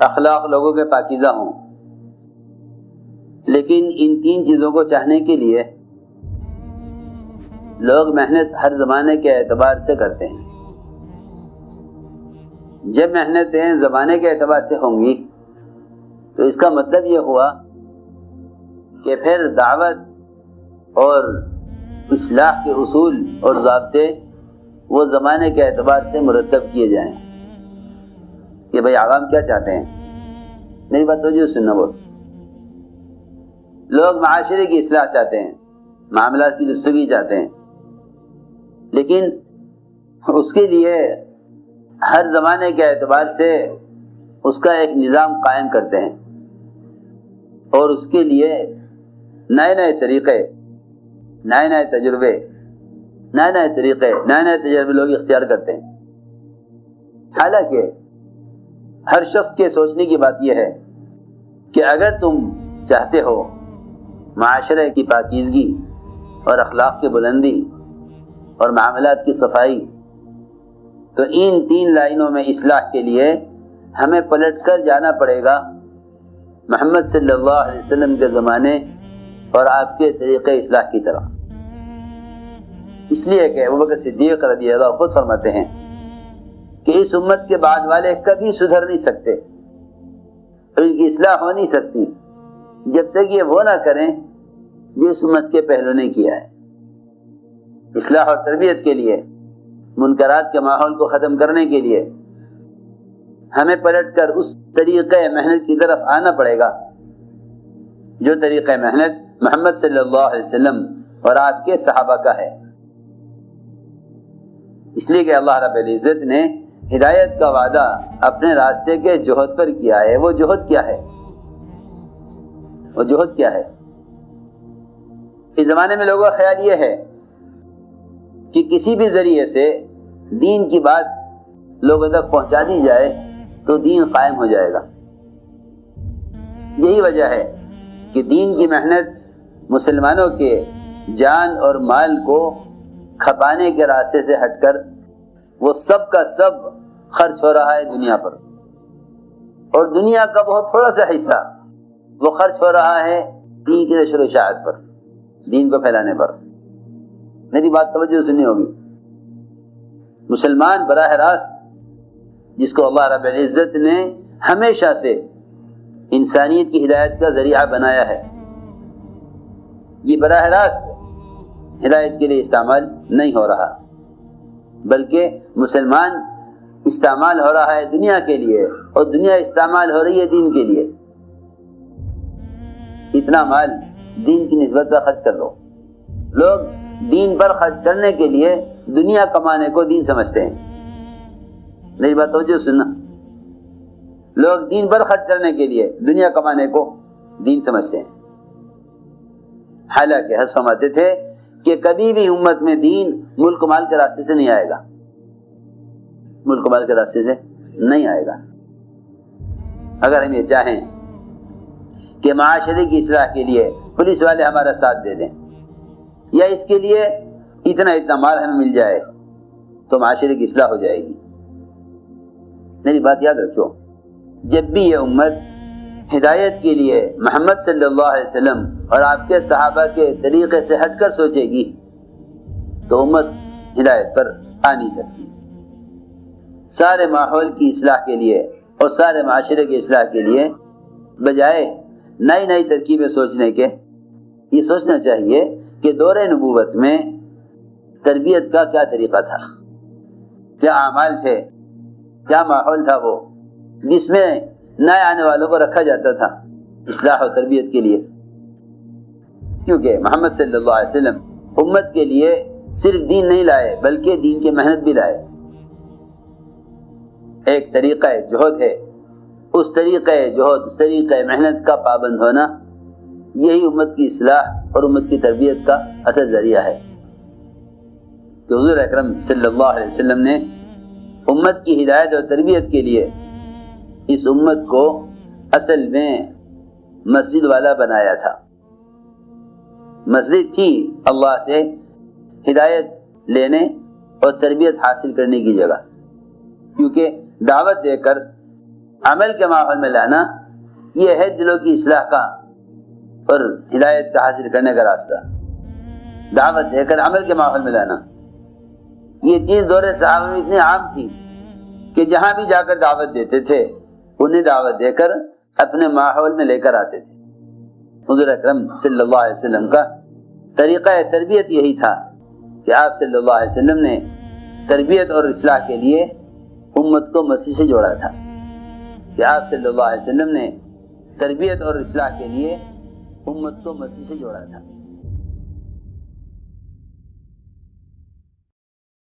اخلاق لوگوں کے پاکیزہ ہوں۔ لیکن ان تین چیزوں کو چاہنے کے لیے لوگ محنت ہر زمانے کے اعتبار سے کرتے ہیں۔ جب محنتیں زمانے کے اعتبار سے ہوں گی، تو اس کا مطلب یہ ہوا کہ پھر دعوت اور اصلاح کے اصول اور ضابطے وہ زمانے کے اعتبار سے مرتب کیے جائیں۔ کہ بھائی عوام کیا چاہتے ہیں؟ میری بات تو سننا بول۔ لوگ معاشرے کی اصلاح چاہتے ہیں، معاملات کی دستگی چاہتے ہیں۔ لیکن اس کے لیے ہر زمانے کے اعتبار سے اس کا ایک نظام قائم کرتے ہیں۔ اور اس کے لیے نئے نئے طریقے، نئے نئے تجربے، نئے نئے طریقے، نئے نئے تجربے لوگ اختیار کرتے ہیں۔ حالانکہ ہر شخص کے سوچنے کی بات یہ ہے کہ اگر تم چاہتے ہو معاشرے کی پاکیزگی اور اخلاق کی بلندی اور معاملات کی صفائی، تو ان تین لائنوں میں اصلاح کے لیے ہمیں پلٹ کر جانا پڑے گا۔ محمد صلی اللہ علیہ وسلم کے زمانے اور آپ کے طریقے اصلاح کی طرف۔ اس لیے کہ ابو بکر صدیق رضی اللہ خود فرماتے ہیں کہ اس امت کے بعد والے کبھی سدھر نہیں سکتے، ان کی اصلاح ہو نہیں سکتی۔ جب تک یہ وہ نہ کریں جو اس امت کے پہلو نے کیا ہے۔ اصلاح اور تربیت کے لیے، منکرات کے ماحول کو ختم کرنے کے لیے۔ ہمیں پلٹ کر اس طریقہ محنت کی طرف آنا پڑے گا۔ جو طریقہ محنت محمد صلی اللہ علیہ وسلم اور آپ کے صحابہ کا ہے۔ اس لیے کہ اللہ رب العزت نے ہدایت کا وعدہ اپنے راستے کے جوہد پر کیا ہے، وہ جوہد کیا ہے؟ وہ جوہد کیا ہے؟ اس زمانے میں لوگوں کا خیال یہ ہے کہ کسی بھی ذریعے سے دین کی بات لوگوں تک پہنچا دی جائے تو دین قائم ہو جائے گا۔ یہی وجہ ہے کہ دین کی محنت مسلمانوں کے جان اور مال کو کھپانے کے راستے سے ہٹ کر وہ سب کا سب خرچ ہو رہا ہے دنیا پر۔ اور دنیا کا بہت تھوڑا سا حصہ وہ خرچ ہو رہا ہے دین کی نشر و شاعت پر، دین کو پھیلانے پر۔ میری بات توجہ سنی ہوگی۔ مسلمان براہ راست جس کو اللہ رب العزت نے ہمیشہ سے انسانیت کی ہدایت کا ذریعہ بنایا ہے، یہ براہ راست ہدایت کے لیے استعمال نہیں ہو رہا۔ بلکہ مسلمان استعمال ہو رہا ہے دنیا کے لیے اور دنیا استعمال ہو رہی ہے دین کے لیے۔ اتنا مال دین کی نسبت پر خرچ کر لو۔ لوگ دین پر خرچ کرنے کے لیے دنیا کمانے کو دین سمجھتے ہیں۔ میری بات توجہ سننا۔ لوگ دین پر خرچ کرنے کے لیے دنیا کمانے کو دین سمجھتے ہیں۔ حالانکہ حس فرماتے تھے کہ کبھی بھی امت میں دین ملک مال کے راستے سے نہیں آئے گا۔ ملک مال کے راستے سے نہیں آئے گا۔ اگر ہم یہ چاہیں کہ معاشرے کی اصلاح کے لیے پولیس والے ہمارا ساتھ دے دیں یا اس کے لیے اتنا اتنا مال ہمیں مل جائے تو معاشرے کی اصلاح ہو جائے گی۔ میری بات یاد رکھو، جب بھی یہ امت ہدایت کے لیے محمد صلی اللہ علیہ وسلم اور آپ کے صحابہ کے طریقے سے ہٹ کر سوچے گی تو امت ہدایت پر آ نہیں سکتی۔ سارے ماحول کی اصلاح کے لیے اور سارے معاشرے کی اصلاح کے لیے بجائے نئی نئی ترکیبیں سوچنے کے، یہ سوچنا چاہیے کہ دور نبوت میں تربیت کا کیا طریقہ تھا؟ کیا اعمال تھے؟ کیا ماحول تھا وہ؟ جس میں نئے آنے والوں کو رکھا جاتا تھا اصلاح و تربیت کے لیے۔ کیونکہ محمد صلی اللہ علیہ وسلم امت کے لیے صرف دین نہیں لائے، بلکہ دین کی محنت بھی لائے۔ ایک طریقہ جوہد ہے۔ اس طریقہ جوہد اس طریقہ محنت کا پابند ہونا یہی امت کی اصلاح اور امت کی تربیت کا اصل ذریعہ ہے۔ کہ حضور اکرم صلی اللہ علیہ وسلم نے امت کی ہدایت اور تربیت کے لیے اس امت کو اصل میں مسجد والا بنایا تھا۔ مسجد تھی اللہ سے ہدایت لینے اور تربیت حاصل کرنے کی جگہ۔ کیونکہ دعوت دے کر عمل کے ماحول میں لانا، یہ ہے دلوں کی اصلاح کا اور ہدایت کا حاصل کرنے کا راستہ۔ دعوت دے کر عمل کے ماحول میں لانا۔ یہ چیز دور صحابہ میں اتنی عام تھی کہ جہاں بھی جا کر دعوت دیتے تھے، انہیں دعوت دے کر اپنے ماحول میں لے کر آتے تھے۔ حضور اکرم صلی اللہ علیہ وسلم کا طریقہ تربیت یہی تھا کہ آپ صلی اللہ علیہ وسلم نے تربیت اور اصلاح کے لیے امت کو مسیح سے جوڑا تھا کہ آپ صلی اللہ علیہ وسلم نے تربیت اور اصلاح کے لیے امت کو مسیح سے جوڑا تھا۔